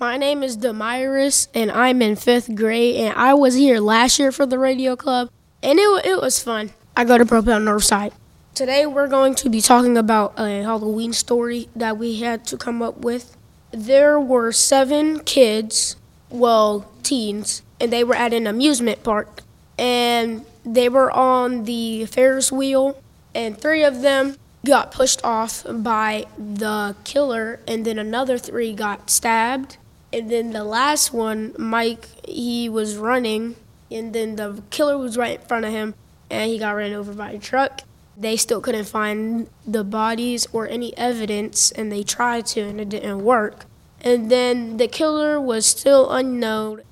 My name is Da'Myris, and I'm in fifth grade, and I was here last year for the radio club, and it, it was fun. I go to Propel Northside. Today, we're going to be talking about a Halloween story that we had to come up with. There were seven kids, well, teens, and they were at an amusement park, and they were on the Ferris wheel, and three of them got pushed off by the killer, and then another three got stabbed. And then the last one, Mike, he was running, and then the killer was right in front of him, and he got ran over by a truck. They still couldn't find the bodies or any evidence, and they tried to, and it didn't work. And then the killer was still unknown,